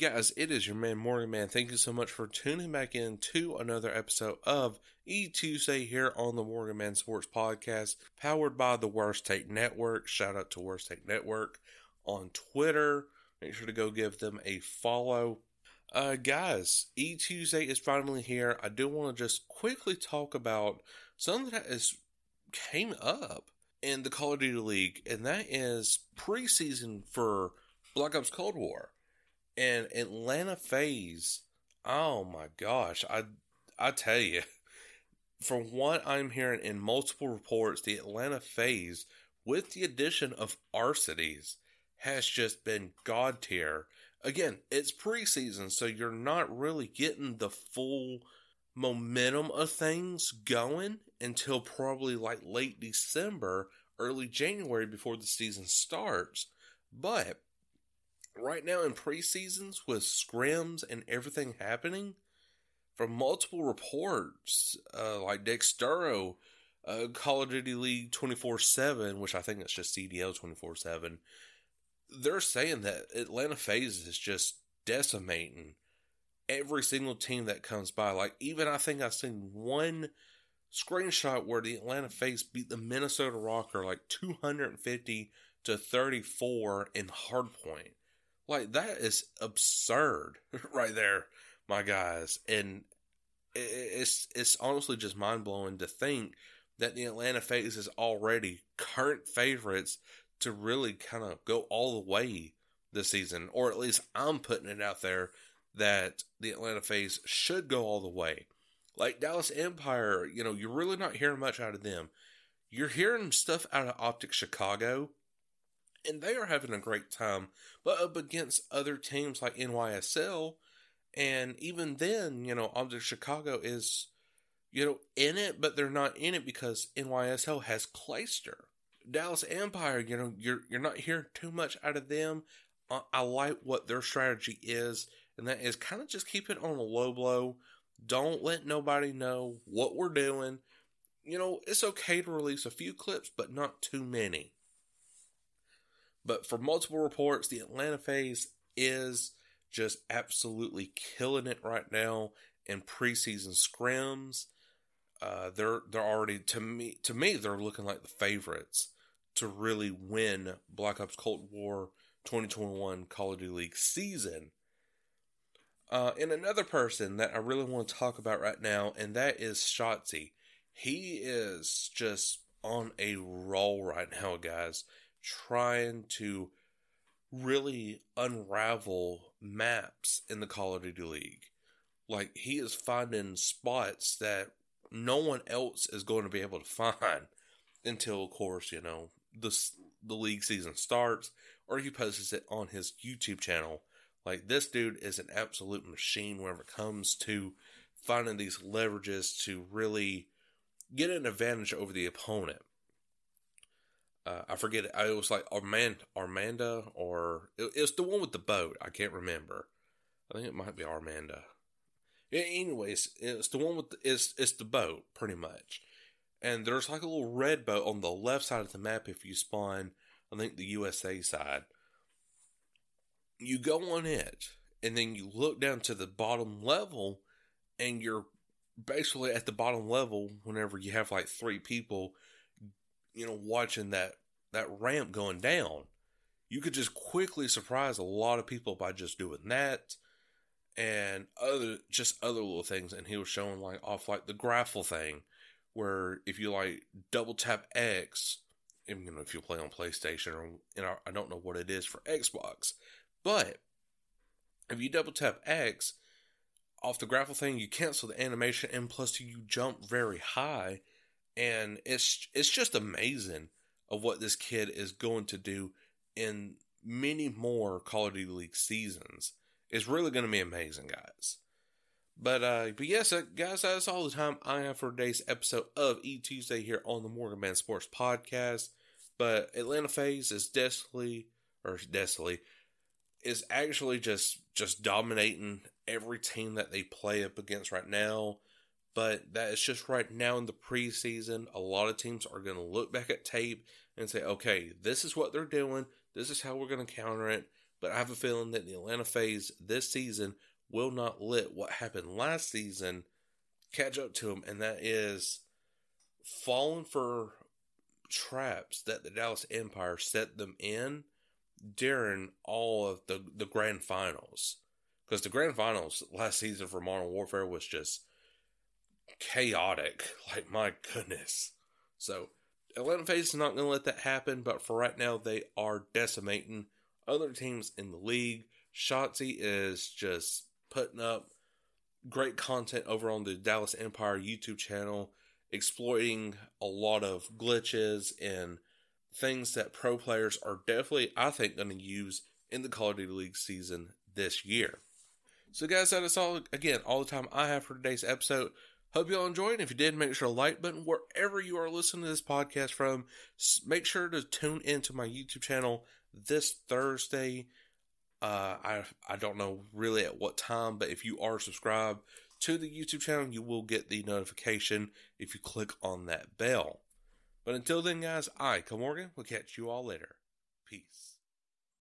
Guys? It is your man, Morgan Man. Thank you so much for tuning back in to another episode of E Tuesday here on the Morgan Man Sports Podcast, powered by the Worst Take Network. Shout out to Worst Take Network on Twitter. Make sure to go give them a follow. Uh, guys, E Tuesday is finally here. I do want to just quickly talk about something that has came up in the Call of Duty League, and that is preseason for Black Ops Cold War and Atlanta FaZe, Oh my gosh, I I tell you, from what I'm hearing in multiple reports, the Atlanta FaZe, with the addition of Arcitys, has just been god tier. Again, it's preseason, so you're not really getting the full momentum of things going until probably like late December, early January before the season starts. But right now in preseasons with scrims and everything happening, from multiple reports, uh, like Dexerto, uh, Call of Duty League 24 7, which I think it's just CDL 24 7, they're saying that Atlanta FaZe is just decimating every single team that comes by. Like, even I think I've seen one screenshot where the Atlanta FaZe beat the Minnesota ROKKR like 250 to 34 in hardpoint. Like, that is absurd right there, my guys. And it's it's honestly just mind blowing to think that the Atlanta FaZe is already current favorites to really kind of go all the way this season, or at least I'm putting it out there that the Atlanta FaZe should go all the way. Like Dallas Empire, you know, you're really not hearing much out of them. You're hearing stuff out of Optic Chicago, and they are having a great time, but up against other teams like NYSL, and even then, you know, Optic Chicago is, you know, in it, but they're not in it because NYSL has Clayster. Dallas Empire, you know, you're you're not hearing too much out of them. I, I like what their strategy is, and that is kind of just keep it on a low blow. Don't let nobody know what we're doing. You know, it's okay to release a few clips, but not too many. But for multiple reports, the Atlanta FaZe is just absolutely killing it right now in preseason scrims. Uh, they're they're already to me to me they're looking like the favorites to really win Black Ops Cold War 2021 Call of Duty League season. Uh, and another person that I really want to talk about right now, and that is Shotzzy. He is just on a roll right now, guys, trying to really unravel maps in the Call of Duty League. Like, he is finding spots that no one else is going to be able to find until, of course, you know, the, the league season starts or he posts it on his YouTube channel. Like this dude is an absolute machine whenever it comes to finding these leverages to really get an advantage over the opponent. Uh, I forget it. I was like Armand, Armanda, or it, it's the one with the boat. I can't remember. I think it might be Armanda. Yeah, anyways, it's the one with the, it's it's the boat pretty much, and there's like a little red boat on the left side of the map if you spawn. I think the USA side. You go on it, and then you look down to the bottom level, and you're basically at the bottom level whenever you have like three people, you know, watching that that ramp going down. you could just quickly surprise a lot of people by just doing that and other just other little things and he was showing like off like the grapple thing where if you like double tap X you know if you play on PlayStation or you know I don't know what it is for Xbox but if you double tap X off the grapple thing you cancel the animation and plus you jump very high and it's it's just amazing of what this kid is going to do in many more Call of Duty League seasons. It's really going to be amazing, guys. But uh, but yes, uh, guys, that's all the time I have for today's episode of E Tuesday here on the Morgan Man Sports Podcast. But Atlanta FaZe is definitely or definitely is actually just just dominating every team that they play up against right now. But that is just right now in the preseason. A lot of teams are going to look back at tape and say, okay, this is what they're doing. This is how we're going to counter it. But I have a feeling that the Atlanta FaZe this season will not let what happened last season catch up to them, and that is falling for traps that the Dallas Empire set them in during all of the, the grand finals. Because the grand finals last season for Modern Warfare was just chaotic. Like, my goodness. So, Atlanta FaZe is not going to let that happen, but for right now, they are decimating other teams in the league. Shotzzy is just putting up great content over on the Dallas Empire YouTube channel, exploiting a lot of glitches and things that pro players are definitely, I think, going to use in the Call of Duty League season this year. So, guys, that is all again, all the time I have for today's episode. Hope you all enjoyed. If you did, make sure to like button wherever you are listening to this podcast from. Make sure to tune into my YouTube channel this Thursday. Uh, I I don't know really at what time, but if you are subscribed to the YouTube channel, you will get the notification if you click on that bell. But until then, guys, I, Come Morgan, will catch you all later. Peace.